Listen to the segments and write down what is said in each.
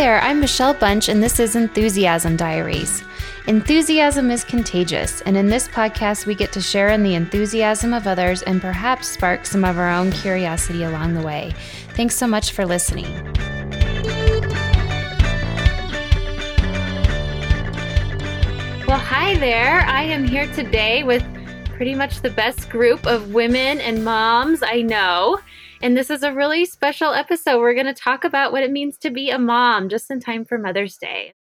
there, I'm Michelle Bunch, and this is Enthusiasm Diaries. Enthusiasm is contagious, and in this podcast, we get to share in the enthusiasm of others and perhaps spark some of our own curiosity along the way. Thanks so much for listening. Well, hi there. I am here today with pretty much the best group of women and moms I know. And this is a really special episode. We're going to talk about what it means to be a mom just in time for Mother's Day.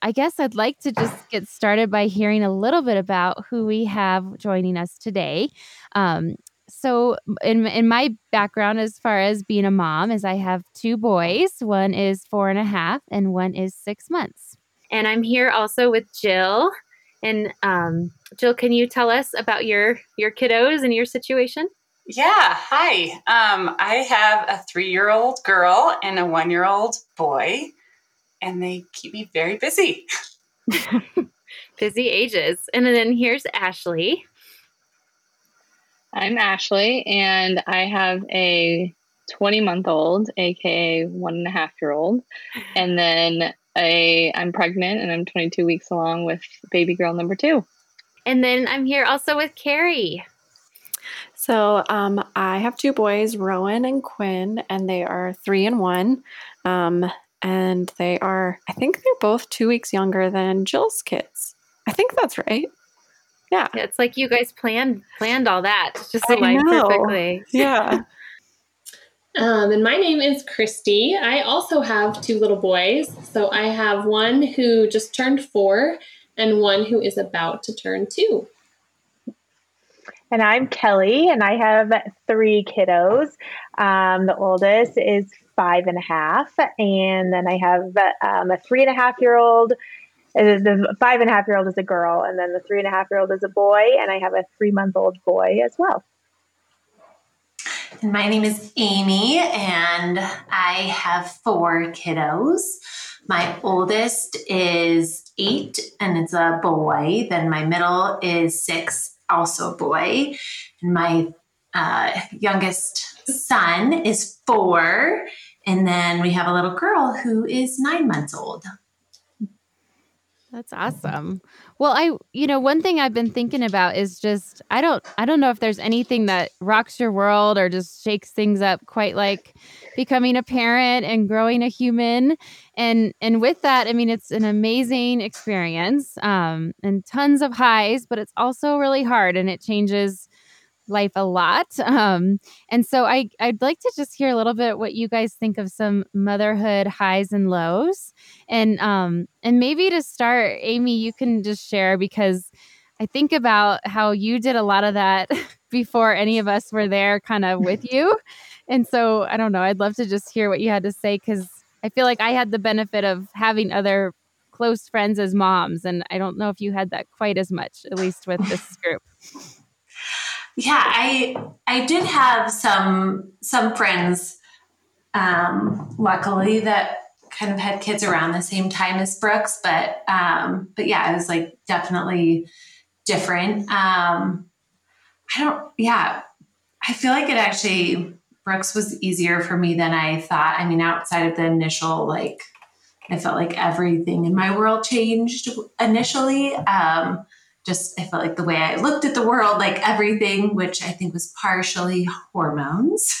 I guess I'd like to just get started by hearing a little bit about who we have joining us today. Um, so, in in my background, as far as being a mom, is I have two boys. One is four and a half, and one is six months. And I'm here also with Jill. And um, Jill, can you tell us about your your kiddos and your situation? Yeah. Hi. Um, I have a three year old girl and a one year old boy, and they keep me very busy. busy ages. And then here's Ashley. I'm Ashley, and I have a 20 month old, aka one and a half year old, and then I I'm pregnant and I'm 22 weeks along with baby girl number two. And then I'm here also with Carrie. So um, I have two boys, Rowan and Quinn, and they are three and one. Um, and they are, I think they're both two weeks younger than Jill's kids. I think that's right. Yeah. yeah it's like you guys planned planned all that. just aligned perfectly. Yeah. Um, and my name is Christy. I also have two little boys. So I have one who just turned four and one who is about to turn two. And I'm Kelly, and I have three kiddos. Um, the oldest is five and a half, and then I have um, a three and a half year old. Uh, the five and a half year old is a girl, and then the three and a half year old is a boy, and I have a three month old boy as well. And my name is Amy, and I have four kiddos. My oldest is eight, and it's a boy. Then my middle is six, also a boy. And my uh, youngest son is four. And then we have a little girl who is nine months old. That's awesome. Well, I you know, one thing I've been thinking about is just I don't I don't know if there's anything that rocks your world or just shakes things up quite like becoming a parent and growing a human. And and with that, I mean it's an amazing experience. Um and tons of highs, but it's also really hard and it changes life a lot. Um, and so I, I'd like to just hear a little bit what you guys think of some motherhood highs and lows. And um, and maybe to start, Amy, you can just share because I think about how you did a lot of that before any of us were there kind of with you. And so I don't know, I'd love to just hear what you had to say because I feel like I had the benefit of having other close friends as moms. And I don't know if you had that quite as much, at least with this group. Yeah, I I did have some some friends, um, luckily that kind of had kids around the same time as Brooks, but um, but yeah, it was like definitely different. Um, I don't, yeah, I feel like it actually Brooks was easier for me than I thought. I mean, outside of the initial like, I felt like everything in my world changed initially. Um, just I felt like the way I looked at the world, like everything, which I think was partially hormones,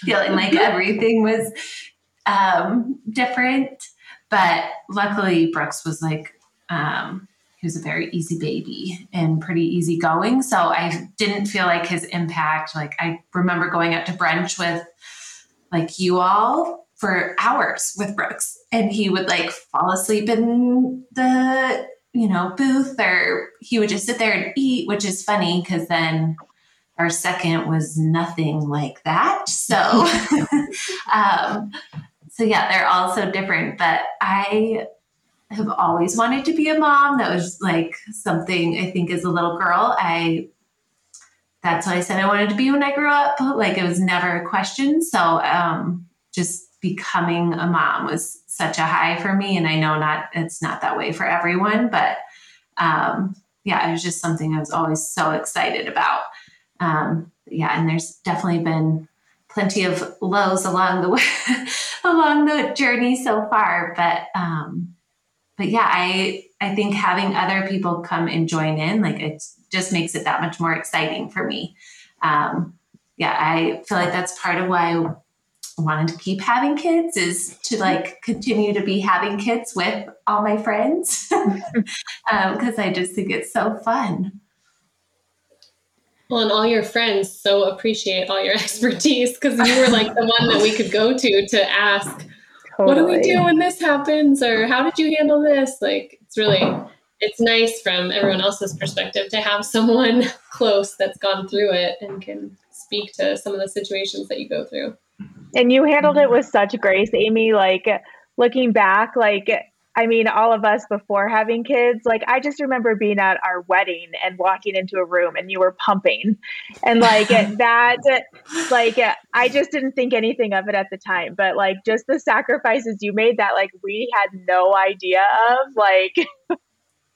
feeling like everything was um, different. But luckily, Brooks was like, um, he was a very easy baby and pretty easygoing. So I didn't feel like his impact. Like I remember going out to brunch with like you all for hours with Brooks, and he would like fall asleep in the you know, booth or he would just sit there and eat, which is funny because then our second was nothing like that. So, um, so yeah, they're all so different. But I have always wanted to be a mom. That was like something I think as a little girl, I that's what I said I wanted to be when I grew up. Like it was never a question. So um, just becoming a mom was such a high for me. And I know not it's not that way for everyone, but um, yeah, it was just something I was always so excited about. Um, yeah, and there's definitely been plenty of lows along the way, along the journey so far. But um, but yeah, I I think having other people come and join in, like it just makes it that much more exciting for me. Um, yeah, I feel like that's part of why I wanted to keep having kids is to like continue to be having kids with all my friends because um, I just think it's so fun. Well, and all your friends so appreciate all your expertise because you were like the one that we could go to to ask, totally. what do we do when this happens? Or how did you handle this? Like, it's really, it's nice from everyone else's perspective to have someone close that's gone through it and can speak to some of the situations that you go through. And you handled it with such grace, Amy. Like, looking back, like, I mean, all of us before having kids, like I just remember being at our wedding and walking into a room and you were pumping. And like that, like I just didn't think anything of it at the time. But like just the sacrifices you made that like we had no idea of, like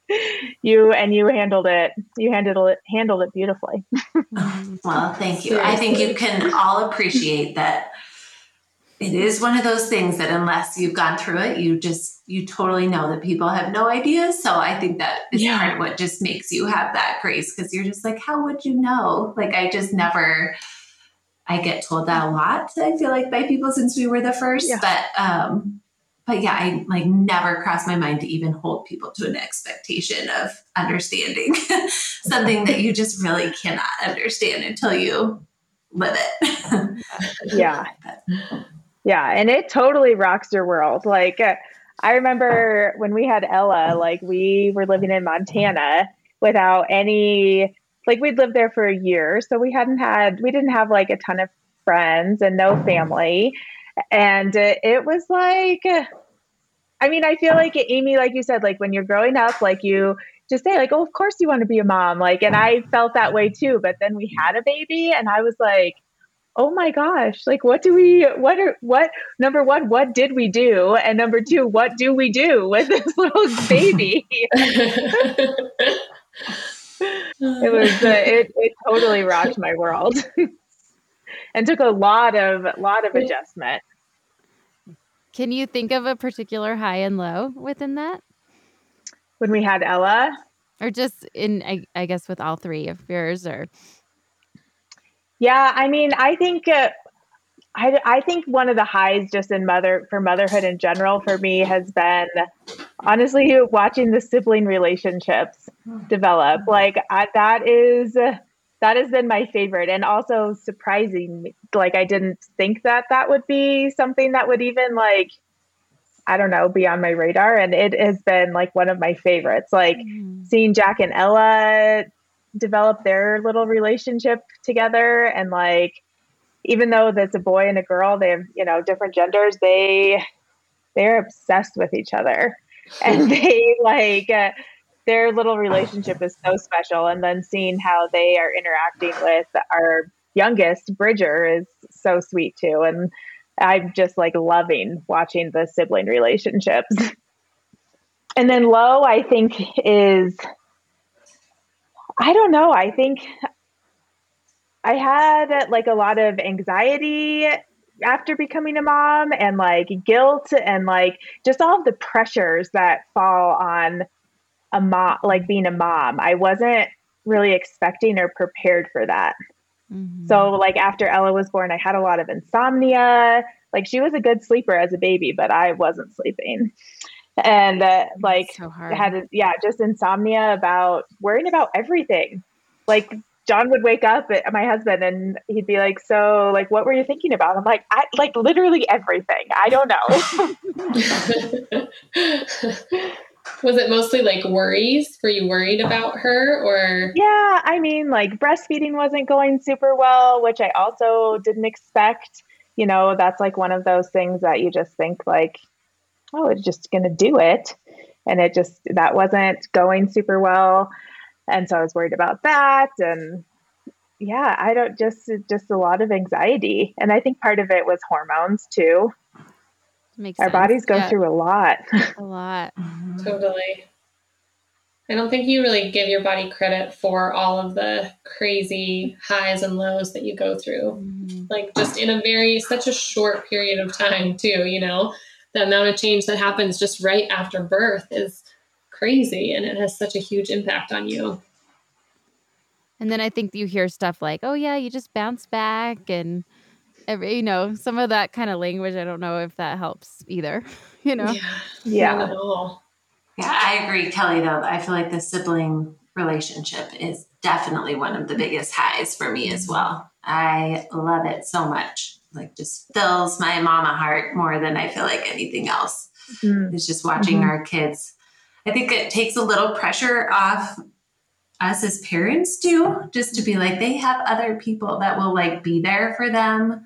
you and you handled it. You handled it handled it beautifully. well, thank you. I think you can all appreciate that it is one of those things that unless you've gone through it, you just you totally know that people have no idea. So I think that is yeah. part of what just makes you have that grace because you're just like, how would you know? Like I just never I get told that a lot, I feel like by people since we were the first. Yeah. But um but yeah, I like never crossed my mind to even hold people to an expectation of understanding something that you just really cannot understand until you live it. yeah. Yeah, and it totally rocks your world. Like uh, I remember when we had Ella, like we were living in Montana without any like we'd lived there for a year, so we hadn't had we didn't have like a ton of friends and no family. And it was like I mean, I feel like Amy like you said like when you're growing up like you just say like, "Oh, of course you want to be a mom." Like and I felt that way too, but then we had a baby and I was like oh my gosh, like what do we, what are, what, number one, what did we do? And number two, what do we do with this little baby? it was, uh, it, it totally rocked my world and took a lot of, lot of adjustment. Can you think of a particular high and low within that? When we had Ella? Or just in, I, I guess, with all three of yours or yeah, I mean, I think uh, I I think one of the highs just in mother for motherhood in general for me has been honestly watching the sibling relationships develop. Like I, that is that has been my favorite and also surprising. Like I didn't think that that would be something that would even like I don't know, be on my radar. And it has been like one of my favorites. Like mm-hmm. seeing Jack and Ella develop their little relationship together. And like even though that's a boy and a girl they have you know different genders they they're obsessed with each other. And they like uh, their little relationship is so special. And then seeing how they are interacting with our youngest bridger is so sweet too. And i'm just like loving watching the sibling relationships. And then low i think is I don't know. I think I had like a lot of anxiety after becoming a mom and like guilt and like just all of the pressures that fall on a mom, like being a mom. I wasn't really expecting or prepared for that. Mm-hmm. So, like, after Ella was born, I had a lot of insomnia. Like, she was a good sleeper as a baby, but I wasn't sleeping and uh, like so had yeah just insomnia about worrying about everything. Like john would wake up at my husband and he'd be like so like what were you thinking about? I'm like i like literally everything. I don't know. Was it mostly like worries? Were you worried about her or? Yeah i mean like breastfeeding wasn't going super well which i also didn't expect. You know that's like one of those things that you just think like oh, it's just going to do it. And it just, that wasn't going super well. And so I was worried about that. And yeah, I don't just, just a lot of anxiety. And I think part of it was hormones too. Makes Our sense. bodies go yeah. through a lot. A lot. Totally. I don't think you really give your body credit for all of the crazy highs and lows that you go through. Mm-hmm. Like just in a very such a short period of time too, you know. The amount of change that happens just right after birth is crazy and it has such a huge impact on you. And then I think you hear stuff like, "Oh yeah, you just bounce back," and every, you know, some of that kind of language. I don't know if that helps either. You know, yeah, yeah. yeah. I agree, Kelly. Though I feel like the sibling relationship is definitely one of the biggest highs for me as well. I love it so much. Like, just fills my mama heart more than I feel like anything else. Mm-hmm. It's just watching mm-hmm. our kids. I think it takes a little pressure off us as parents do, just to be like, they have other people that will like be there for them.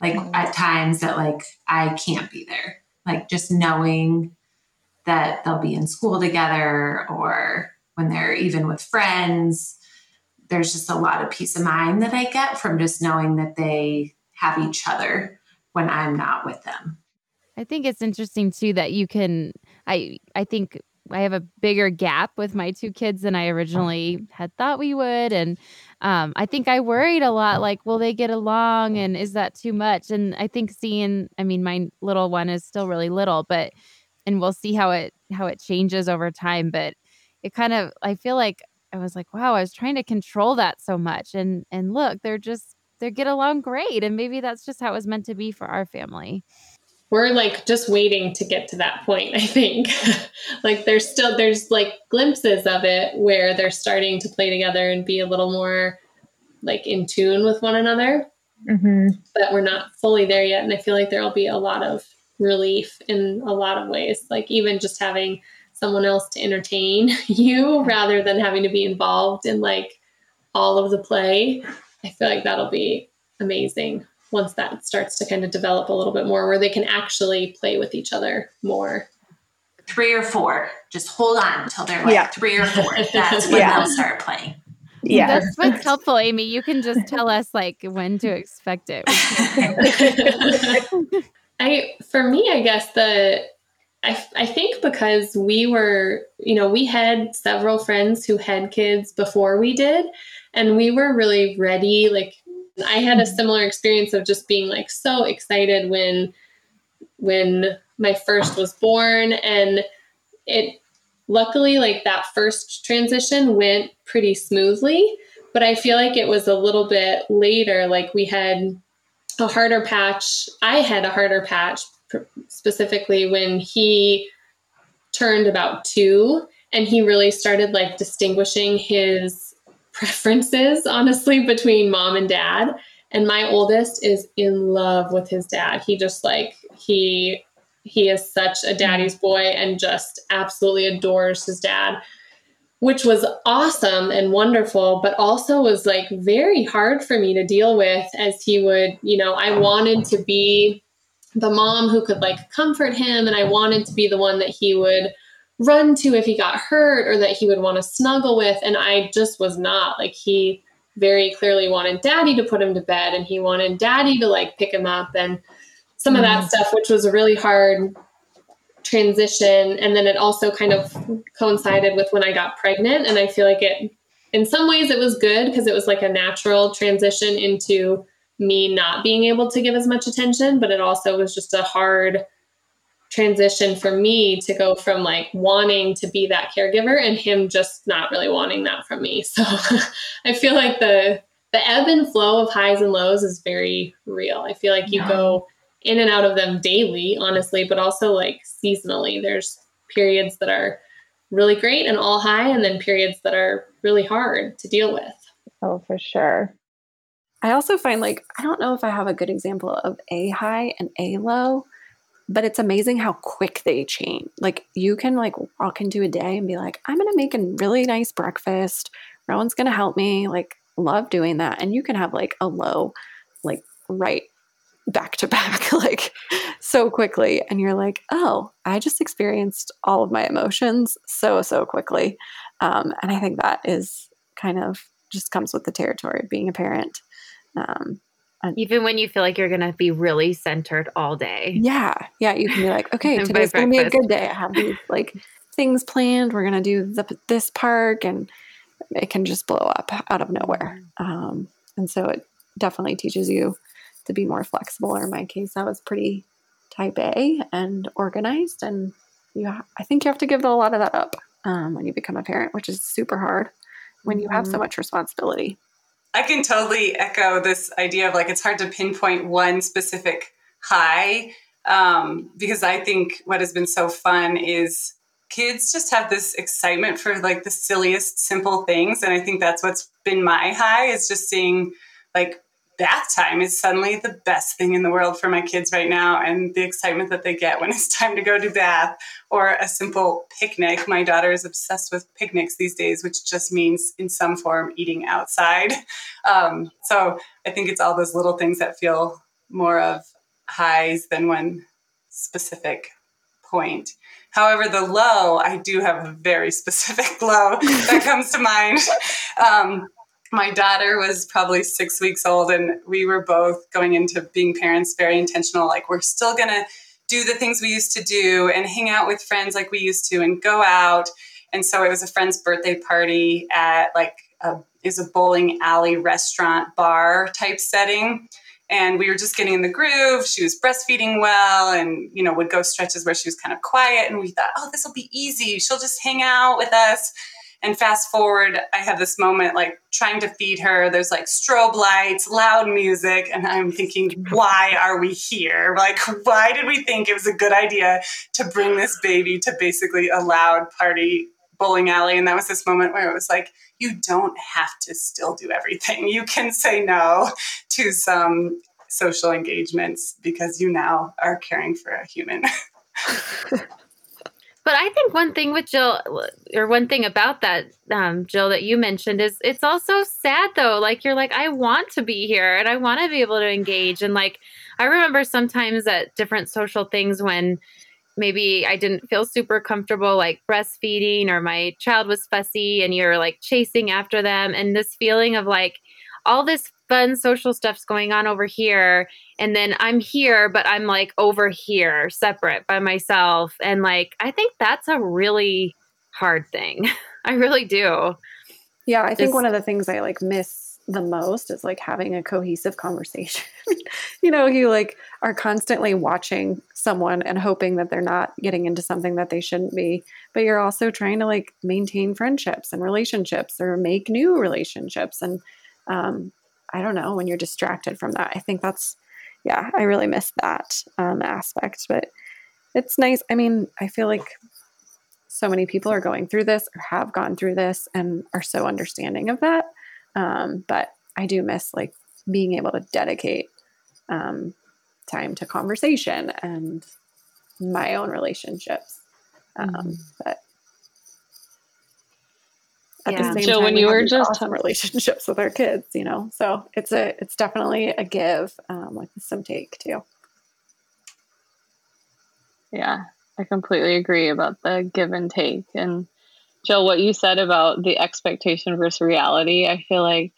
Like mm-hmm. at times that like I can't be there. Like just knowing that they'll be in school together or when they're even with friends. There's just a lot of peace of mind that I get from just knowing that they have each other when I'm not with them. I think it's interesting too that you can I I think I have a bigger gap with my two kids than I originally had thought we would. And um, I think I worried a lot like, will they get along? And is that too much? And I think seeing, I mean, my little one is still really little, but, and we'll see how it, how it changes over time. But it kind of, I feel like I was like, wow, I was trying to control that so much. And, and look, they're just, they get along great. And maybe that's just how it was meant to be for our family. We're like just waiting to get to that point i think. Like there's still there's like glimpses of it where they're starting to play together and be a little more like in tune with one another. Mm-hmm. but we're not fully there yet and i feel like there'll be a lot of relief in a lot of ways. Like even just having someone else to entertain you rather than having to be involved in like all of the play i feel like that'll be amazing once that starts to kind of develop a little bit more where they can actually play with each other more. Three or four. Just hold on until they're like yeah. three or four. That's when yeah. they'll start playing. Yeah. That's what's helpful amy. You can just tell us like when to expect it. I for me i guess the I, I think because we were, you know, we had several friends who had kids before we did, and we were really ready. Like I had a mm-hmm. similar experience of just being like so excited when when my first was born and it luckily like that first transition went pretty smoothly but i feel like it was a little bit later like we had a harder patch i had a harder patch specifically when he turned about 2 and he really started like distinguishing his preferences, honestly, between mom and dad. And my oldest is in love with his dad. He just like, he, he is such a daddy's boy and just absolutely adores his dad, which was awesome and wonderful, but also was like very hard for me to deal with as he would, you know, I wanted to be the mom who could like comfort him and I wanted to be the one that he would run to if he got hurt or that he would want to snuggle with. And I just was not. Like he very clearly wanted daddy to put him to bed and he wanted daddy to like pick him up and some mm. of that mm-hmm. stuff, which was a really hard transition. And then it also kind of coincided with when I got pregnant. And I feel like it, in some ways, it was good because it was like a natural transition into me not being able to give as much attention, but it also was just a hard transition for me to go from like wanting to be that caregiver and him just not really wanting that from me. So I feel like the the ebb and flow of highs and lows is very real. I feel like you yeah. go in and out of them daily, honestly, but also like seasonally. There's periods that are really great and all high, and then periods that are really hard to deal with. Oh, for sure. I also find like, I don't know if I have a good example of a high and a low, but it's amazing how quick they change. Like you can like walk into a day and be like, I'm gonna make a really nice breakfast. Rowan's gonna help me. Like love doing that. And you can have like a low, like right back to back, like so quickly. And you're like, oh, I just experienced all of my emotions so, so quickly. Um, and I think that is kind of just comes with the territory of being a parent. Um, even when you feel like you're going to be really centered all day. Yeah. Yeah. You can be like, okay, today's going to be a good day. I have these like things planned. We're going to do the, this park, and it can just blow up out of nowhere. Um, and so it definitely teaches you to be more flexible. Or in my case, I was pretty type A and organized, and you, ha- I think you have to give a lot of that up um, when you become a parent, which is super hard when you have so mm-hmm. much responsibility. I can totally echo this idea of like it's hard to pinpoint one specific high um, because I think what has been so fun is kids just have this excitement for like the silliest simple things. And i think that's what's been my high is just seeing like bath time is suddenly the best thing in the world for my kids right now and the excitement that they get when it's time to go to bath or a simple picnic. My daughter is obsessed with picnics these days which just means in some form eating outside. Um, so i think it's all those little things that feel more of highs than one specific point. However, the low, I do have a very specific low that comes to mind. Um, my daughter was probably six weeks old, and we were both going into being parents very intentional. Like, we're still going to do the things we used to do and hang out with friends like we used to and go out. And so it was a friend's birthday party at like a, is a bowling alley restaurant bar type setting and we were just getting in the groove. She was breastfeeding well and, you know, would go stretches where she was kind of quiet. And we thought, oh, this will be easy. She'll just hang out with us. And fast forward, I have this moment like trying to feed her. There's like strobe lights, loud music. And I'm thinking, why are we here? Like, why did we think it was a good idea to bring this baby to basically a loud party bowling alley? And that was this moment where it was like, you don't have to still do everything. You can say no to some social engagements because you now are caring for a human. But I think one thing with Jill, or one thing about that, um, Jill, that you mentioned is it's also sad though. Like you're like, I want to be here and I want to be able to engage. And like, I remember sometimes at different social things when maybe I didn't feel super comfortable like breastfeeding or my child was fussy and you're like chasing after them and this feeling of like all this fun social stuff's going on over here and then I'm here but I'm like over here separate by myself and like I think that's a really hard thing. I really do. Yeah, I think one of the things I like miss the most is like having a cohesive conversation. you know, you like are constantly watching someone and hoping that they're not getting into something that they shouldn't be, but you're also trying to like maintain friendships and relationships or make new relationships. And um, I don't know when you're distracted from that. I think that's, yeah, I really miss that um, aspect, but it's nice. I mean, I feel like so many people are going through this or have gone through this and are so understanding of that um, but I do miss like being able to dedicate um, time to conversation and my own relationships. Um, mm-hmm. But at yeah. the same so time, when you were just awesome relationships with our kids, you know, so it's a it's definitely a give um, with some take too. Yeah, I completely agree about the give and take and Jill, what you said about the expectation versus reality, I feel like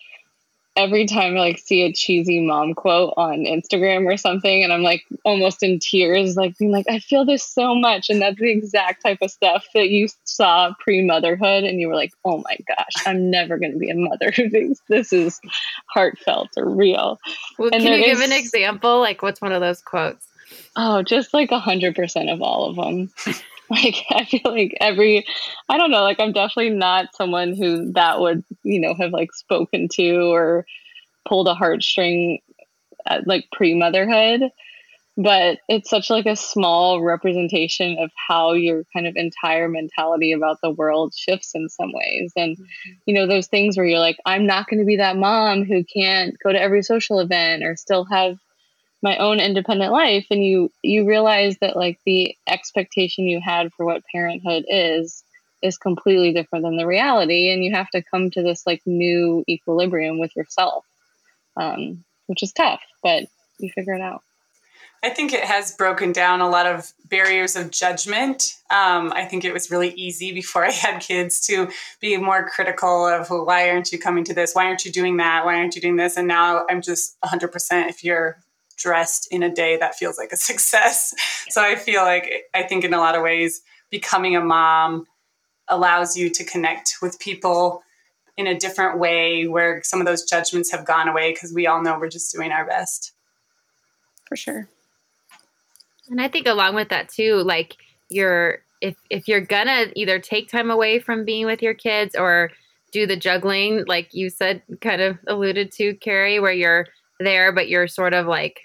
every time I like see a cheesy mom quote on Instagram or something, and I'm like almost in tears, like being like, I feel this so much. And that's the exact type of stuff that you saw pre motherhood, and you were like, oh my gosh, I'm never going to be a mother who thinks this is heartfelt or real. Well, and can you give an example? Like, what's one of those quotes? Oh, just like a hundred percent of all of them. Like I feel like every I don't know, like I'm definitely not someone who that would, you know, have like spoken to or pulled a heartstring at, like pre-motherhood but it's such like a small representation of how your kind of entire mentality about the world shifts in some ways and mm-hmm. you know those things where you're like i'm not going to be that mom who can't go to every social event or still have my own independent life and you you realize that like the expectation you had for what parenthood is is completely different than the reality and you have to come to this like new equilibrium with yourself um, which is tough but you figure it out I think it has broken down a lot of barriers of judgment. Um, I think it was really easy before I had kids to be more critical of well, why aren't you coming to this? Why aren't you doing that? Why aren't you doing this? And now I'm just 100% if you're dressed in a day that feels like a success. So I feel like I think in a lot of ways becoming a mom allows you to connect with people in a different way where some of those judgments have gone away because we all know we're just doing our best. For sure. And I think along with that too, like you're if if you're gonna either take time away from being with your kids or do the juggling, like you said, kind of alluded to, Carrie, where you're there, but you're sort of like,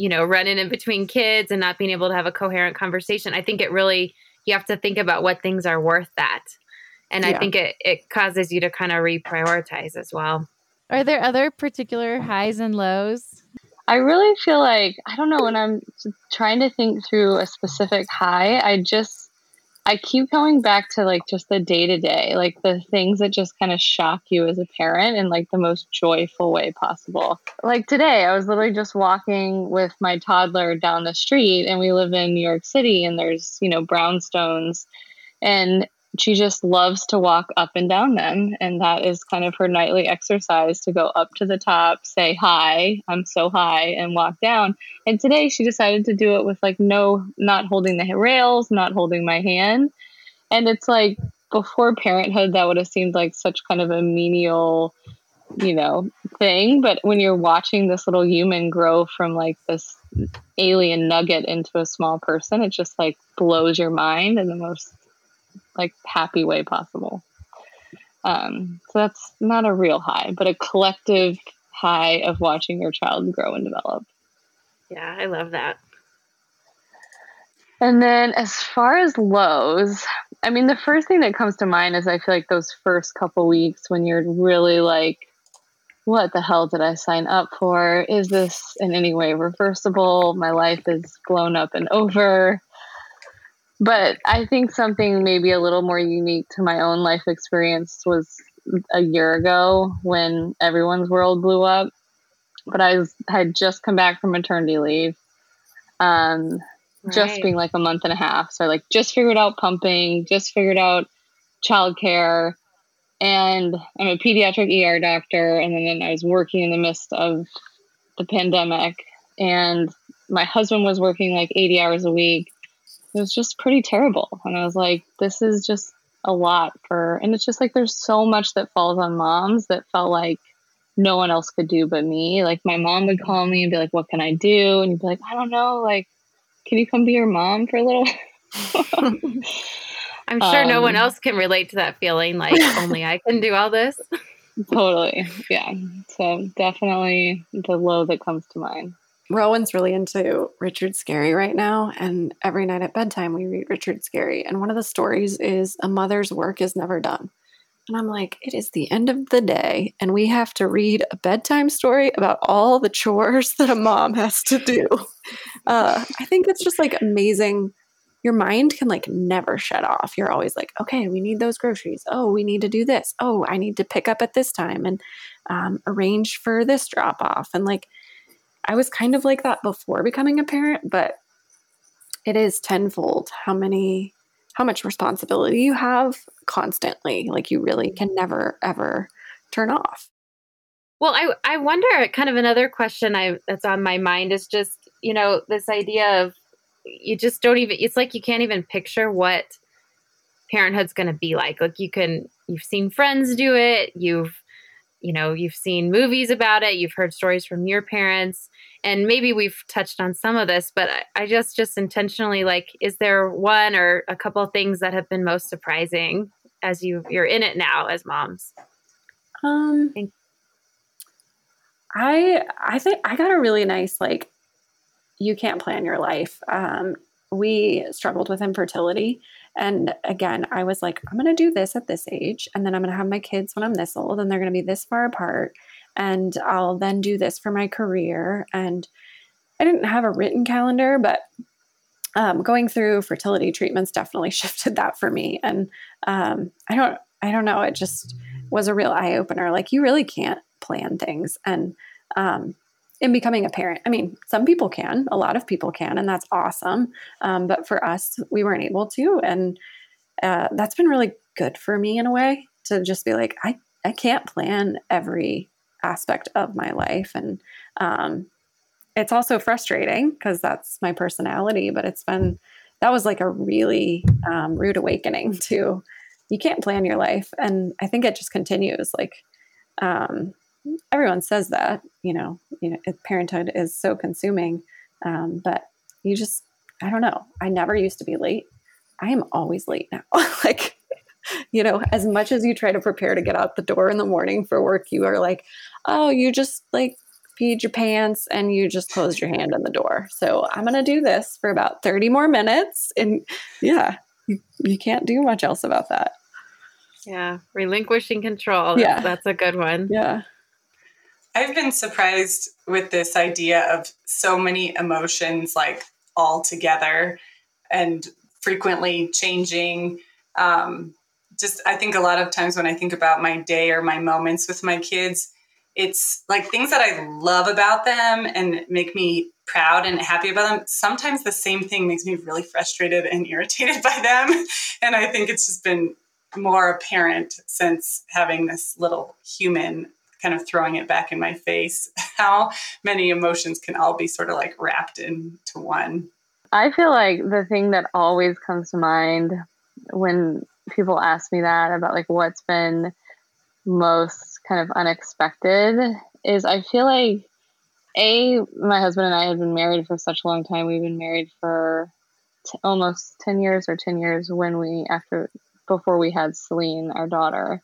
you know, running in between kids and not being able to have a coherent conversation. I think it really you have to think about what things are worth that. And yeah. I think it, it causes you to kind of reprioritize as well. Are there other particular highs and lows? I really feel like, I don't know, when I'm trying to think through a specific high, I just I keep going back to like just the day to day, like the things that just kind of shock you as a parent in like the most joyful way possible. Like today, I was literally just walking with my toddler down the street, and we live in New York City, and there's, you know, brownstones. And she just loves to walk up and down them. And that is kind of her nightly exercise to go up to the top, say, Hi, I'm so high, and walk down. And today she decided to do it with like no, not holding the rails, not holding my hand. And it's like before parenthood, that would have seemed like such kind of a menial, you know, thing. But when you're watching this little human grow from like this alien nugget into a small person, it just like blows your mind in the most like happy way possible. Um, so that's not a real high, but a collective high of watching your child grow and develop. Yeah, I love that. And then as far as lows, I mean, the first thing that comes to mind is I feel like those first couple weeks when you're really like, what the hell did I sign up for? Is this in any way reversible? My life is blown up and over. But I think something maybe a little more unique to my own life experience was a year ago when everyone's world blew up. But I was, had just come back from maternity leave, um, right. just being like a month and a half. So I like just figured out pumping, just figured out childcare, and I'm a pediatric ER doctor. And then I was working in the midst of the pandemic, and my husband was working like 80 hours a week it was just pretty terrible. And I was like, this is just a lot for, and it's just like there's so much that falls on moms that felt like no one else could do but me. Like my mom would call me and be like, what can I do? And you'd be like, I don't know. Like, can you come be your mom for a little? I'm sure um, no one um, else can relate to that feeling. Like, only I can do all this. totally. Yeah. So definitely the low that comes to mind. Rowan's really into Richard Scarry right now. And every night at bedtime, we read Richard Scarry. And one of the stories is A Mother's Work is Never Done. And I'm like, it is the end of the day, and we have to read a bedtime story about all the chores that a mom has to do. Uh, I think it's just like amazing. Your mind can like never shut off. You're always like, okay, we need those groceries. Oh, we need to do this. Oh, I need to pick up at this time and um, arrange for this drop off. And like, I was kind of like that before becoming a parent, but it is tenfold how many how much responsibility you have constantly. Like you really mm-hmm. can never ever turn off. Well, I I wonder kind of another question I that's on my mind is just, you know, this idea of you just don't even it's like you can't even picture what parenthood's going to be like. Like you can you've seen friends do it, you've you know, you've seen movies about it, you've heard stories from your parents, and maybe we've touched on some of this, but I, I just just intentionally like, is there one or a couple of things that have been most surprising as you you're in it now as moms? Um, I I think I got a really nice like, you can't plan your life. Um, we struggled with infertility and again, I was like, I'm going to do this at this age, and then I'm going to have my kids when I'm this old, and they're going to be this far apart. And I'll then do this for my career. And I didn't have a written calendar, but um, going through fertility treatments definitely shifted that for me. And um, I don't, I don't know. It just was a real eye opener. Like you really can't plan things. And um, in becoming a parent. I mean, some people can, a lot of people can, and that's awesome. Um, but for us, we weren't able to. And uh, that's been really good for me in a way to just be like, I, I can't plan every aspect of my life. And um, it's also frustrating because that's my personality, but it's been that was like a really um, rude awakening to you can't plan your life. And I think it just continues. Like um, everyone says that, you know, you know, parenthood is so consuming. Um, but you just, I don't know. I never used to be late. I am always late now. like, you know, as much as you try to prepare to get out the door in the morning for work, you are like, oh, you just like peed your pants and you just closed your hand on the door. So I'm going to do this for about 30 more minutes. And yeah, you, you can't do much else about that. Yeah. Relinquishing control. That's, yeah. That's a good one. Yeah. I've been surprised with this idea of so many emotions like all together and frequently changing. Um, just, I think a lot of times when I think about my day or my moments with my kids, it's like things that I love about them and make me proud and happy about them. Sometimes the same thing makes me really frustrated and irritated by them. And I think it's just been more apparent since having this little human kind of throwing it back in my face how many emotions can all be sort of like wrapped into one. I feel like the thing that always comes to mind when people ask me that about like what's been most kind of unexpected is I feel like a my husband and I have been married for such a long time. We've been married for t- almost ten years or ten years when we after before we had Celine, our daughter,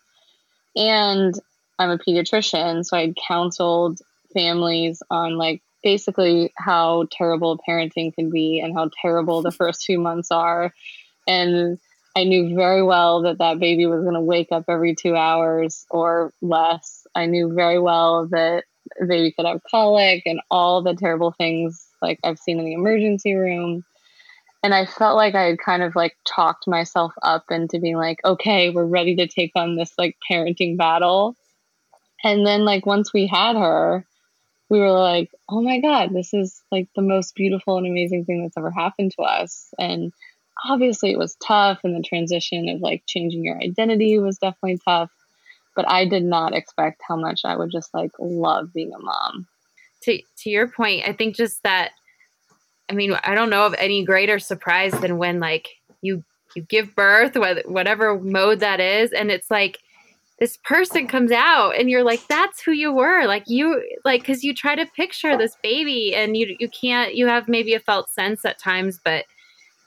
and I'm a pediatrician, so I counseled families on like basically how terrible parenting can be and how terrible the first few months are, and I knew very well that that baby was going to wake up every two hours or less. I knew very well that the baby could have colic and all the terrible things like I've seen in the emergency room. And I felt like I had kind of like talked myself up into being like, okay, we're ready to take on this like parenting battle. And then, like, once we had her, we were like, oh my God, this is like the most beautiful and amazing thing that's ever happened to us. And obviously it was tough and the transition of like changing your identity was definitely tough but i did not expect how much i would just like love being a mom to to your point i think just that i mean i don't know of any greater surprise than when like you you give birth whatever mode that is and it's like this person comes out and you're like that's who you were like you like because you try to picture this baby and you you can't you have maybe a felt sense at times but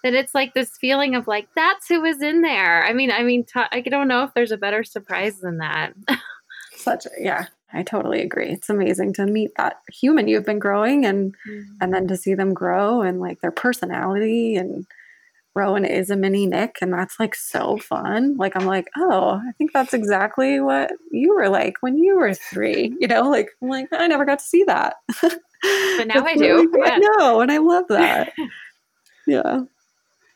that it's like this feeling of like that's who was in there. I mean, I mean, t- I don't know if there's a better surprise than that. Such a, yeah, I totally agree. It's amazing to meet that human you've been growing and mm-hmm. and then to see them grow and like their personality and Rowan is a mini Nick and that's like so fun. Like I'm like, oh, I think that's exactly what you were like when you were three. You know, like I'm like, I never got to see that. But now I do. yeah. I know, and I love that. yeah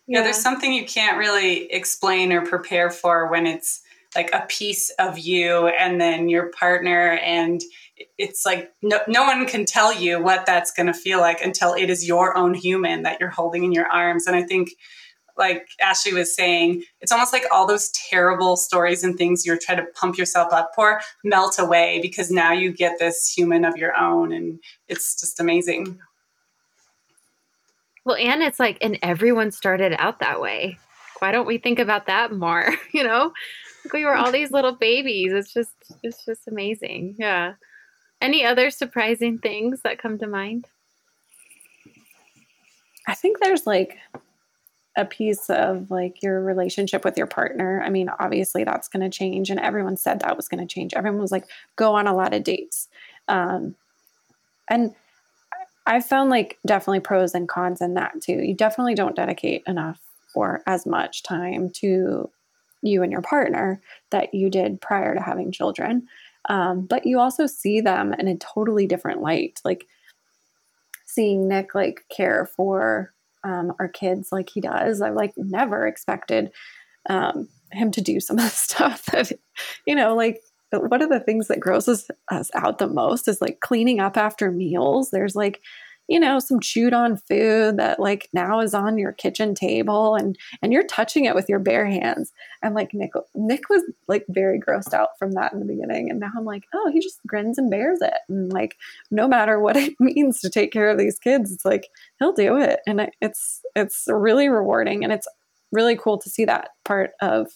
yeah. there's something you can't really explain or prepare for when it's like a piece of you and then your partner and it's like no, no one can tell you what that's going to feel like until it is your own human that you're holding in your arms and i think like ashley was saying it's almost like all those terrible stories and things you're trying to pump yourself up for melt away because now you get this human of your own and it's just amazing well, and it's like, and everyone started out that way. Why don't we think about that more? you know, like we were all these little babies. It's just, it's just amazing. Yeah. Any other surprising things that come to mind? I think there's like a piece of like your relationship with your partner. I mean, obviously that's going to change, and everyone said that was going to change. Everyone was like, go on a lot of dates. Um, and I've found like definitely pros and cons in that too. You definitely don't dedicate enough or as much time to you and your partner that you did prior to having children. Um, but you also see them in a totally different light. Like seeing Nick like care for um, our kids like he does. I like never expected um, him to do some of the stuff that, you know, like one of the things that grosses us out the most is like cleaning up after meals. There's like, you know, some chewed on food that like now is on your kitchen table and and you're touching it with your bare hands. And like Nick Nick was like very grossed out from that in the beginning. And now I'm like, oh, he just grins and bears it. And like no matter what it means to take care of these kids, it's like he'll do it. And it's it's really rewarding and it's really cool to see that part of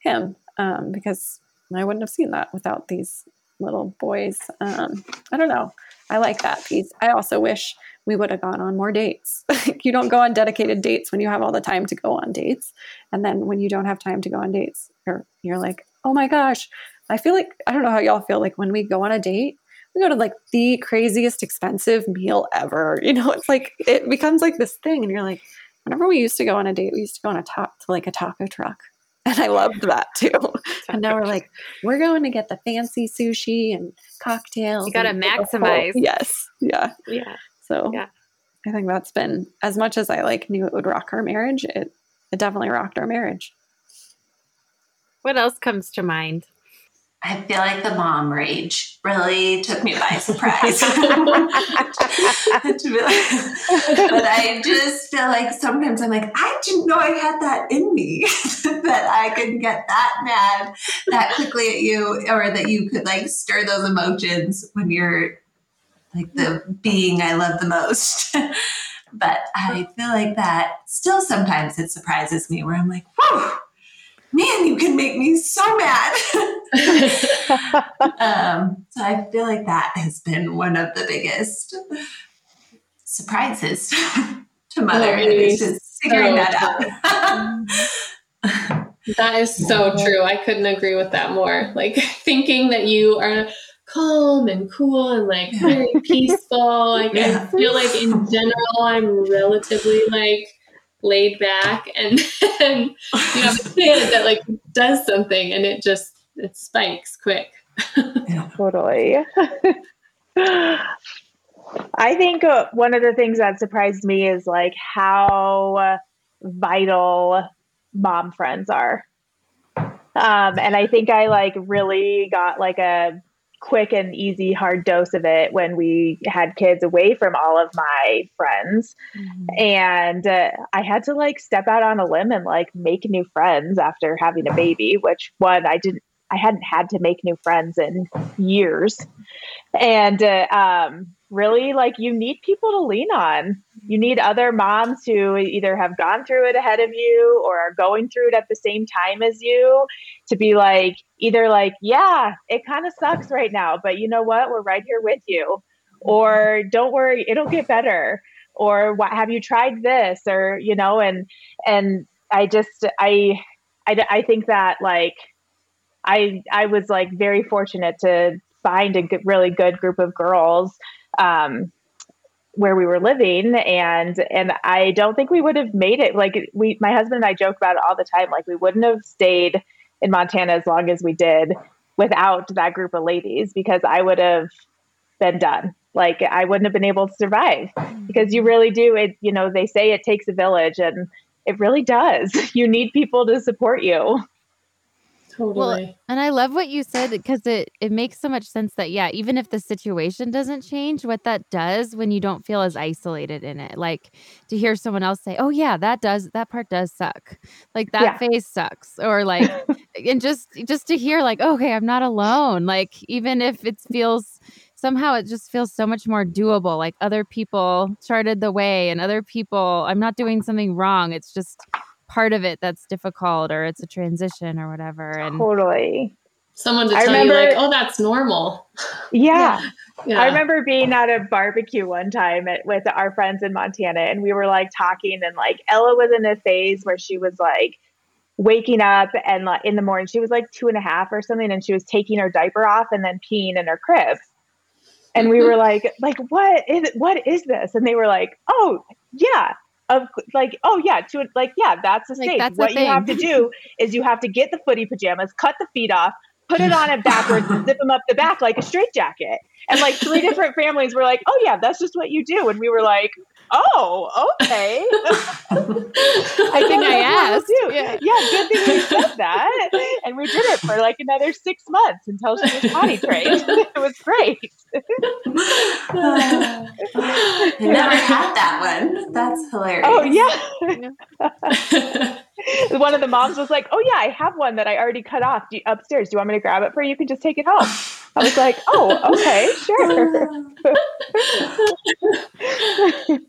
him um, because I wouldn't have seen that without these little boys. Um, I don't know. I like that piece. I also wish we would have gone on more dates. you don't go on dedicated dates when you have all the time to go on dates. And then when you don't have time to go on dates, you're, you're like, oh my gosh, I feel like, I don't know how y'all feel like when we go on a date, we go to like the craziest expensive meal ever. You know, it's like, it becomes like this thing. And you're like, whenever we used to go on a date, we used to go on a talk to like a taco truck and I loved that too. and now we're like, we're going to get the fancy sushi and cocktails. You got to maximize. Yes. Yeah. Yeah. So yeah. I think that's been as much as I like knew it would rock our marriage. It it definitely rocked our marriage. What else comes to mind? I feel like the mom rage really took me by surprise. but I just feel like sometimes I'm like, I didn't know I had that in me that I could get that mad that quickly at you, or that you could like stir those emotions when you're like the being I love the most. but I feel like that still sometimes it surprises me where I'm like, whew man, you can make me so mad. um, so I feel like that has been one of the biggest surprises to mother. It's just figuring so that out. that is so true. I couldn't agree with that more. Like thinking that you are calm and cool and like very peaceful. Like yeah. I feel like in general I'm relatively like laid back and then you have a kid that like does something and it just it spikes quick. Totally. I think uh, one of the things that surprised me is like how vital mom friends are. Um, and i think i like really got like a quick and easy hard dose of it when we had kids away from all of my friends mm-hmm. and uh, i had to like step out on a limb and like make new friends after having a baby which one i didn't i hadn't had to make new friends in years and uh, um, really like you need people to lean on. You need other moms who either have gone through it ahead of you or are going through it at the same time as you to be like, either like, yeah, it kind of sucks right now, but you know what? We're right here with you. Or don't worry, it'll get better. Or what have you tried this? Or, you know, and, and I just, I, I, I think that like, I, I was like very fortunate to find a good, really good group of girls um, where we were living and and I don't think we would have made it. Like we my husband and I joke about it all the time. Like we wouldn't have stayed in Montana as long as we did without that group of ladies because I would have been done. Like I wouldn't have been able to survive. Because you really do it you know they say it takes a village and it really does. You need people to support you Totally. Well, and I love what you said because it it makes so much sense that yeah, even if the situation doesn't change, what that does when you don't feel as isolated in it, like to hear someone else say, "Oh yeah, that does that part does suck," like that yeah. phase sucks, or like, and just just to hear like, okay, I'm not alone. Like even if it feels somehow it just feels so much more doable. Like other people charted the way, and other people, I'm not doing something wrong. It's just part of it that's difficult or it's a transition or whatever. And totally. Someone to I tell remember, you like, oh, that's normal. Yeah. yeah. I remember being at a barbecue one time at, with our friends in Montana and we were like talking and like Ella was in a phase where she was like waking up and like in the morning, she was like two and a half or something and she was taking her diaper off and then peeing in her crib. And we mm-hmm. were like, like, what is what is this? And they were like, oh yeah, of like, oh yeah, to like, yeah, that's the like, stage. That's what you have to do is you have to get the footy pajamas, cut the feet off, put it on it backwards and zip them up the back like a straitjacket. And like three different families were like, oh, yeah, that's just what you do. And we were like, oh, okay. I think I asked. Yeah. yeah, good thing we said that. And we did it for like another six months until she was potty trained. it was great. I never had that one. That's hilarious. Oh, yeah. one of the moms was like, "Oh yeah, I have one that I already cut off do you, upstairs. Do you want me to grab it for you? You can just take it home." I was like, "Oh, okay, sure."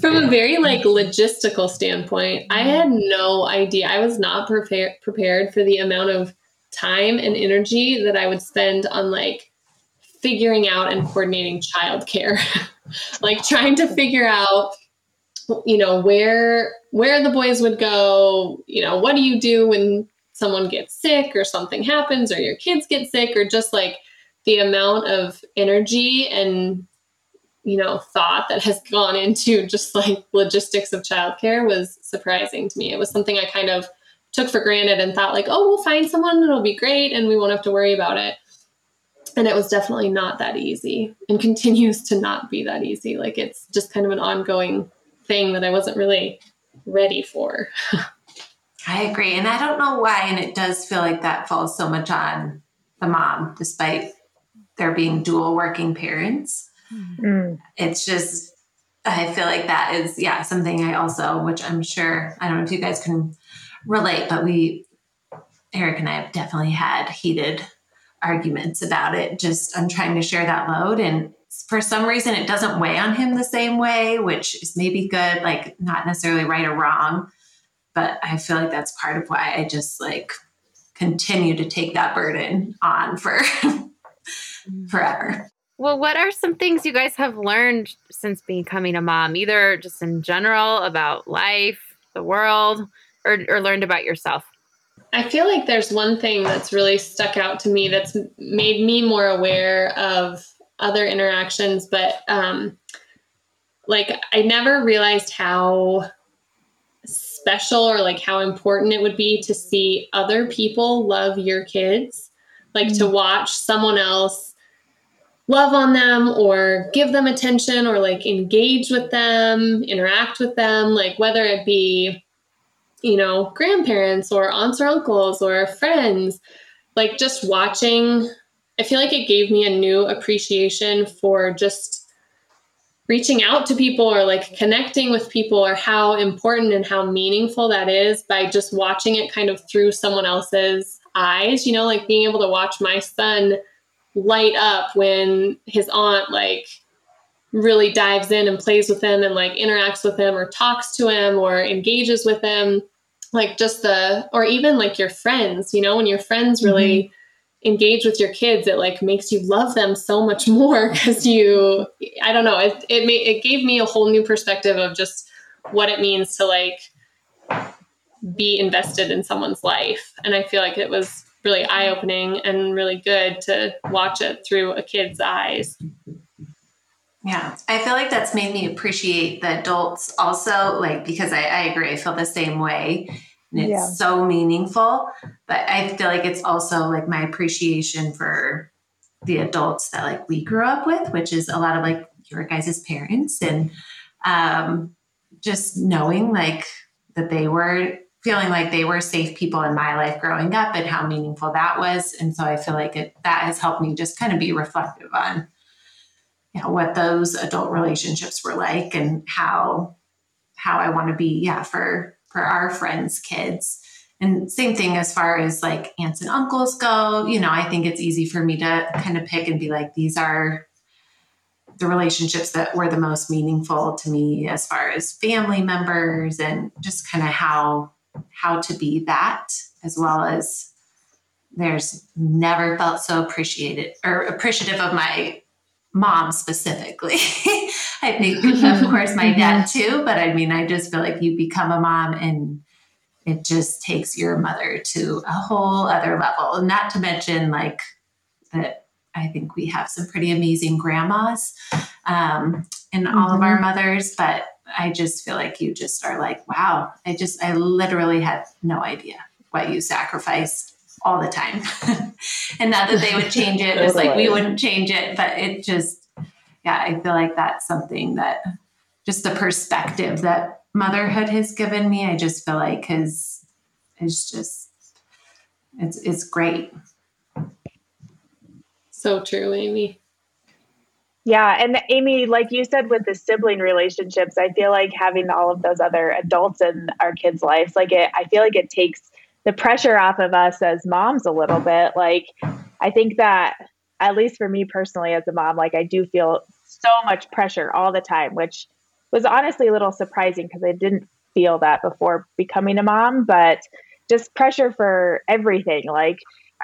From a very like logistical standpoint, I mm-hmm. had no idea. I was not prepared prepared for the amount of time and energy that I would spend on like figuring out and coordinating childcare. like trying to figure out you know where where the boys would go you know what do you do when someone gets sick or something happens or your kids get sick or just like the amount of energy and you know thought that has gone into just like logistics of childcare was surprising to me it was something i kind of took for granted and thought like oh we'll find someone and it'll be great and we won't have to worry about it and it was definitely not that easy and continues to not be that easy like it's just kind of an ongoing thing that I wasn't really ready for. I agree. And I don't know why. And it does feel like that falls so much on the mom, despite there being dual working parents. Mm. It's just, I feel like that is, yeah, something I also, which I'm sure, I don't know if you guys can relate, but we, Eric and I have definitely had heated arguments about it. Just, I'm trying to share that load. And for some reason it doesn't weigh on him the same way, which is maybe good, like not necessarily right or wrong. But I feel like that's part of why I just like continue to take that burden on for forever. Well, what are some things you guys have learned since becoming a mom, either just in general about life, the world, or, or learned about yourself? I feel like there's one thing that's really stuck out to me that's made me more aware of other interactions, but um, like I never realized how special or like how important it would be to see other people love your kids, like mm-hmm. to watch someone else love on them or give them attention or like engage with them, interact with them, like whether it be, you know, grandparents or aunts or uncles or friends, like just watching I feel like it gave me a new appreciation for just reaching out to people or like connecting with people or how important and how meaningful that is by just watching it kind of through someone else's eyes, you know, like being able to watch my son light up when his aunt like really dives in and plays with him and like interacts with him or talks to him or engages with him. Like just the or even like your friends you know when your friends really mm-hmm engage with your kids it like makes you love them so much more because you i don't know it it, made, it gave me a whole new perspective of just what it means to like be invested in someone's life. And i feel like it was really eye-opening and really good to watch it through a kid's eyes yeah, I feel like that's made me appreciate the adults also, like, because I, I agree, I feel the same way and it's yeah. so meaningful. But I feel like it's also like my appreciation for the adults that like we grew up with, which is a lot of like your guys' parents and um, just knowing like that they were feeling like they were safe people in my life growing up and how meaningful that was. And so I feel like it, that has helped me just kind of be reflective on you know what those adult relationships were like and how how I want to be yeah for for our friends' kids. And same thing as far as like aunts and uncles go, you know, I think it's easy for me to kind of pick and be like, these are the relationships that were the most meaningful to me as far as family members and just kind of how how to be that as well as there's never felt so appreciated or appreciative of my mom specifically. I think, of course, my dad too, but I mean, I just feel like you become a mom and it just takes your mother to a whole other level. Not to mention, like, that I think we have some pretty amazing grandmas um, and mm-hmm. all of our mm-hmm. mothers, but I just feel like you just are like, wow, I just, I literally had no idea what you sacrificed all the time. and not that they would change it, just like we wouldn't change it, but it just, yeah, I feel like that's something that just the perspective that motherhood has given me, I just feel like has is just it's it's great. So true, Amy. Yeah, and Amy, like you said with the sibling relationships, I feel like having all of those other adults in our kids' lives, like it, I feel like it takes the pressure off of us as moms a little bit. Like, I think that at least for me personally, as a mom, like I do feel so much pressure all the time, which was honestly a little surprising because I didn't feel that before becoming a mom, but just pressure for everything. Like,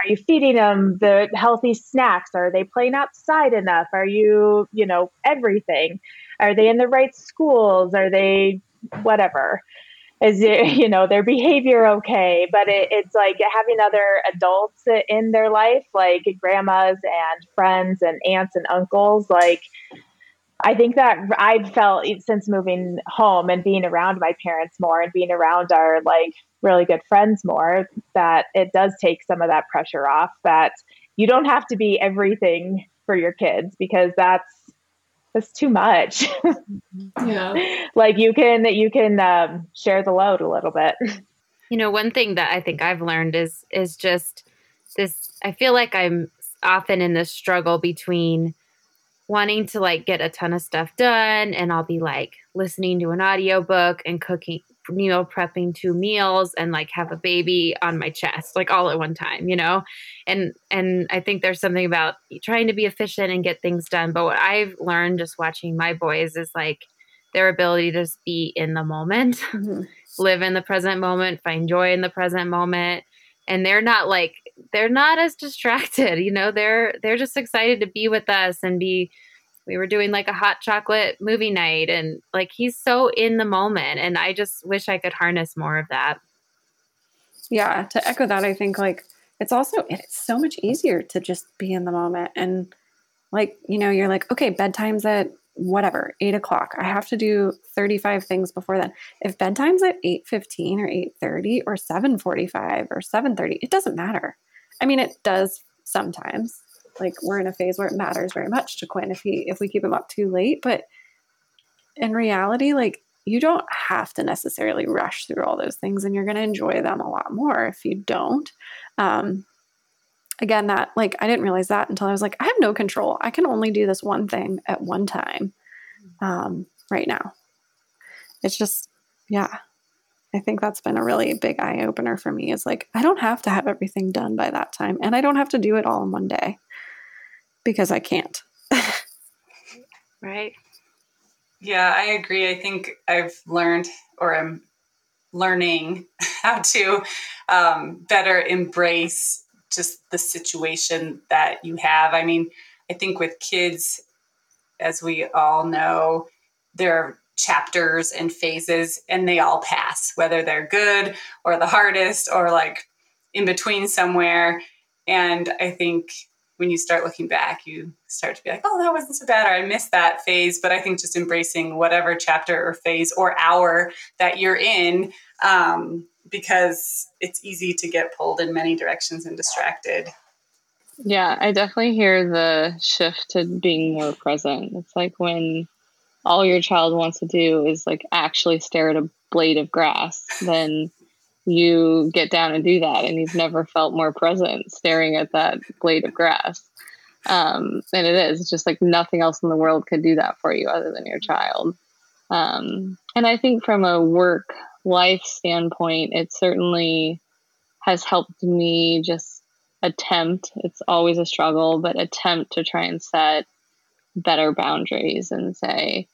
are you feeding them the healthy snacks? Are they playing outside enough? Are you, you know, everything? Are they in the right schools? Are they whatever? Is it, you know, their behavior okay? But it, it's like having other adults in their life, like grandmas and friends and aunts and uncles, like I think that I've felt since moving home and being around my parents more and being around our like really good friends more that it does take some of that pressure off that you don't have to be everything for your kids because that's that's too much. yeah. like you can you can um, share the load a little bit. You know, one thing that I think I've learned is is just this I feel like I'm often in this struggle between wanting to like get a ton of stuff done and I'll be like listening to an audiobook and cooking meal prepping two meals and like have a baby on my chest like all at one time you know and and i think there's something about trying to be efficient and get things done but what i've learned just watching my boys is like their ability to just be in the moment mm-hmm. live in the present moment find joy in the present moment and they're not like they're not as distracted you know they're they're just excited to be with us and be we were doing like a hot chocolate movie night and like he's so in the moment and i just wish i could harness more of that yeah to echo that i think like it's also it's so much easier to just be in the moment and like you know you're like okay bedtime's at whatever, eight o'clock. I have to do 35 things before then. If bedtime's at 8.15 or 8.30 or 7.45 or 7.30, it doesn't matter. I mean, it does sometimes. Like we're in a phase where it matters very much to Quinn if he if we keep him up too late. But in reality, like you don't have to necessarily rush through all those things and you're going to enjoy them a lot more if you don't. Um, again that like i didn't realize that until i was like i have no control i can only do this one thing at one time um, right now it's just yeah i think that's been a really big eye-opener for me is like i don't have to have everything done by that time and i don't have to do it all in one day because i can't. Right. Yeah i agree. I think i've learned or i'm learning how to um, better embrace just the situation that you have. I mean, I think with kids, as we all know, there are chapters and phases and they all pass, whether they're good or the hardest or like in between somewhere. And I think when you start looking back, you start to be like, oh, that wasn't so bad, or I missed that phase. But I think just embracing whatever chapter or phase or hour that you're in um, because it's easy to get pulled in many directions and distracted. Yeah, I definitely hear the shift to being more present. It's like when all your child wants to do is like actually stare at a blade of grass, then you get down and do that, and you've never felt more present staring at that blade of grass. Um, and it is it's just like nothing else in the world could do that for you other than your child. Um, and I think from a work life standpoint, it certainly has helped me just attempt, it's always a struggle, but attempt to try and set better boundaries and say,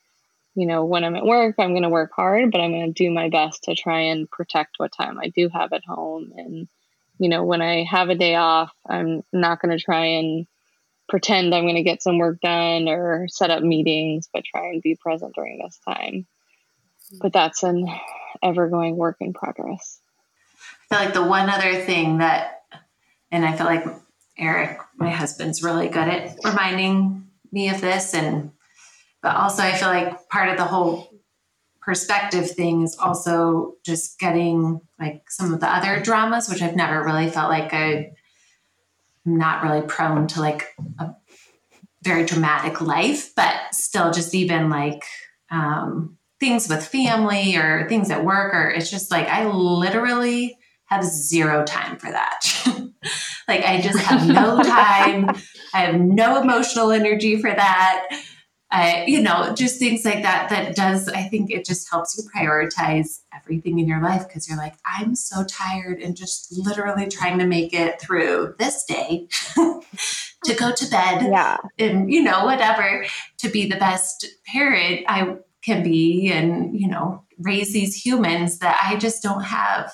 you know, when I'm at work, I'm going to work hard, but I'm going to do my best to try and protect what time I do have at home. And, you know, when I have a day off, I'm not going to try and pretend I'm going to get some work done or set up meetings, but try and be present during this time. But that's an ever going work in progress. I feel like the one other thing that, and I feel like Eric, my husband's really good at reminding me of this. And, but also I feel like part of the whole perspective thing is also just getting like some of the other dramas, which I've never really felt like I, I'm not really prone to like a very dramatic life, but still just even like um, things with family or things at work, or it's just like I literally have zero time for that. like I just have no time. I have no emotional energy for that. I, you know, just things like that. That does, I think it just helps you prioritize everything in your life because you're like, I'm so tired and just literally trying to make it through this day to go to bed. Yeah. And, you know, whatever, to be the best parent I can be and, you know, raise these humans that I just don't have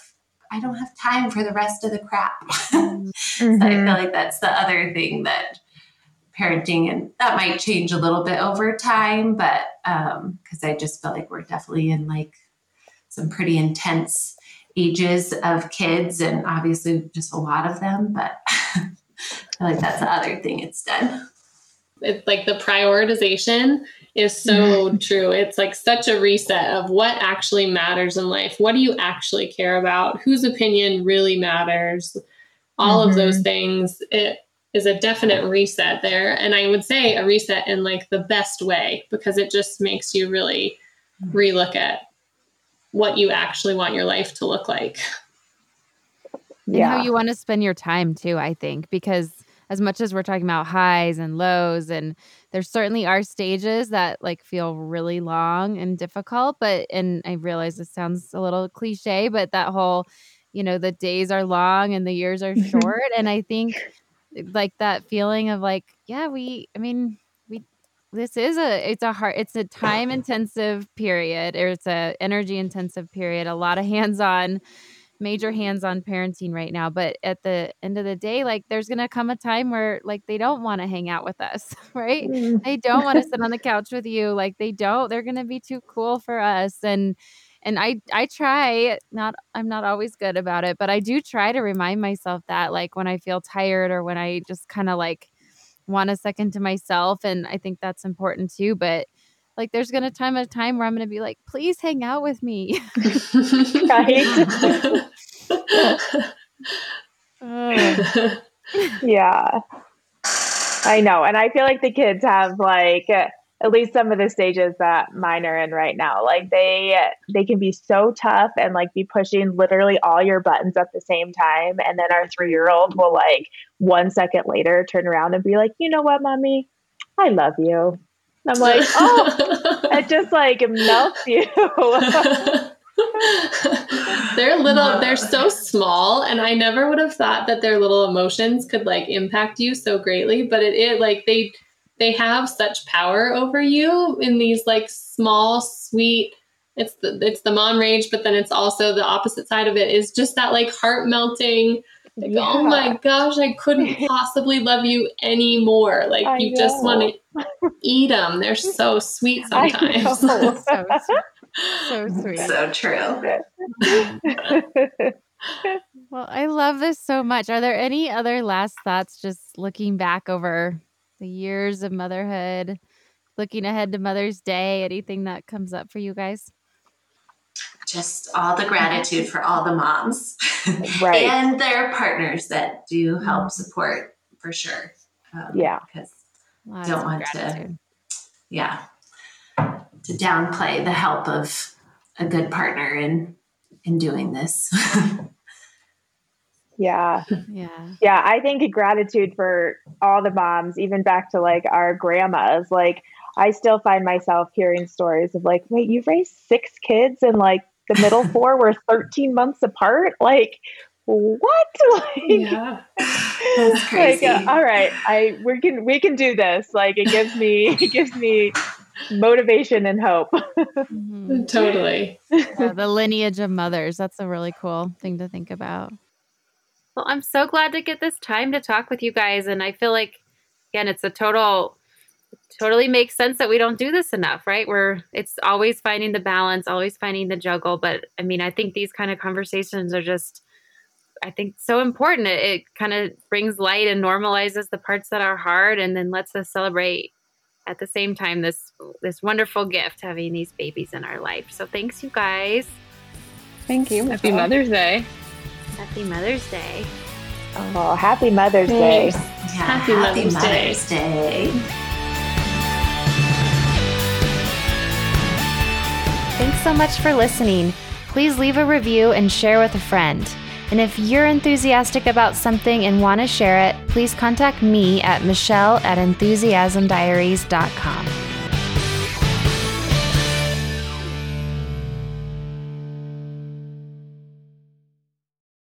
I don't have time for the rest of the crap. mm-hmm. so I feel like that's the other thing that parenting and that might change a little bit over time, but um because I just feel like we're definitely in like some pretty intense ages of kids and obviously just a lot of them, but I feel like that's the other thing it's done. It's like the prioritization is so mm-hmm. true. It's like such a reset of what actually matters in life. What do you actually care about? Whose opinion really matters? All mm-hmm. of those mm-hmm. things. It is a definite reset there. And I would say a reset in like the best way because it just makes you really mm-hmm. relook at what you actually want your life to look like. Yeah. And how you want to spend your time too, I think, because as much as we're talking about highs and lows and there certainly are stages that like feel really long and difficult but and i realize this sounds a little cliche but that whole you know the days are long and the years are short and i think eh, like that feeling of like yeah we i mean we this is a it's a hard it's a time intensive period or it's a energy intensive period a lot of hands on major hands on parenting right now. But at the end of the day, like there's going to come a time where like they don't want to hang out with us, right? Mm. They don't want to sit on the couch with you. Like they don't, they're going to be too cool for us. And, and I, I try not, I'm not always good about it, but I do try to remind myself that like when I feel tired or when I just kind of like want a second to myself. And I think that's important too. But like there's gonna time a time where I'm gonna be like, please hang out with me. right. yeah. I know. And I feel like the kids have like uh, at least some of the stages that mine are in right now. Like they uh, they can be so tough and like be pushing literally all your buttons at the same time. And then our three year old will like one second later turn around and be like, you know what, mommy? I love you. I'm like, oh, it just like melts you. they're little, they're so small, and I never would have thought that their little emotions could like impact you so greatly. But it, it like they they have such power over you in these like small, sweet. It's the it's the mom rage, but then it's also the opposite side of it is just that like heart melting like, yeah. oh my gosh, I couldn't possibly love you anymore. Like, I you know. just want to eat them. They're so sweet sometimes. so, so sweet. So true. well, I love this so much. Are there any other last thoughts just looking back over the years of motherhood, looking ahead to Mother's Day? Anything that comes up for you guys? just all the gratitude for all the moms right. and their partners that do help support for sure. Um, yeah. Because don't want gratitude. to, yeah, to downplay the help of a good partner in in doing this. yeah. Yeah. Yeah. I think gratitude for all the moms, even back to like our grandmas, like I still find myself hearing stories of like, wait, you've raised six kids and like the middle four were 13 months apart. Like, what? Like, yeah. That's crazy. Like, uh, all right, I we can we can do this. Like it gives me it gives me motivation and hope. mm-hmm. Totally. Yeah, the lineage of mothers. That's a really cool thing to think about. Well, I'm so glad to get this time to talk with you guys. And I feel like, again, it's a total totally makes sense that we don't do this enough, right? We're it's always finding the balance, always finding the juggle. But I mean, I think these kind of conversations are just I think so important. It, it kind of brings light and normalizes the parts that are hard and then lets us celebrate at the same time this this wonderful gift having these babies in our life. So thanks you guys. Thank you. Happy Mother's Day. Happy Mother's Day. Oh, happy Mother's Day. Yeah, Happy Mother's Day. Mother's Day. Thanks so much for listening. Please leave a review and share with a friend. And if you're enthusiastic about something and want to share it, please contact me at michelle at enthusiasmdiaries.com.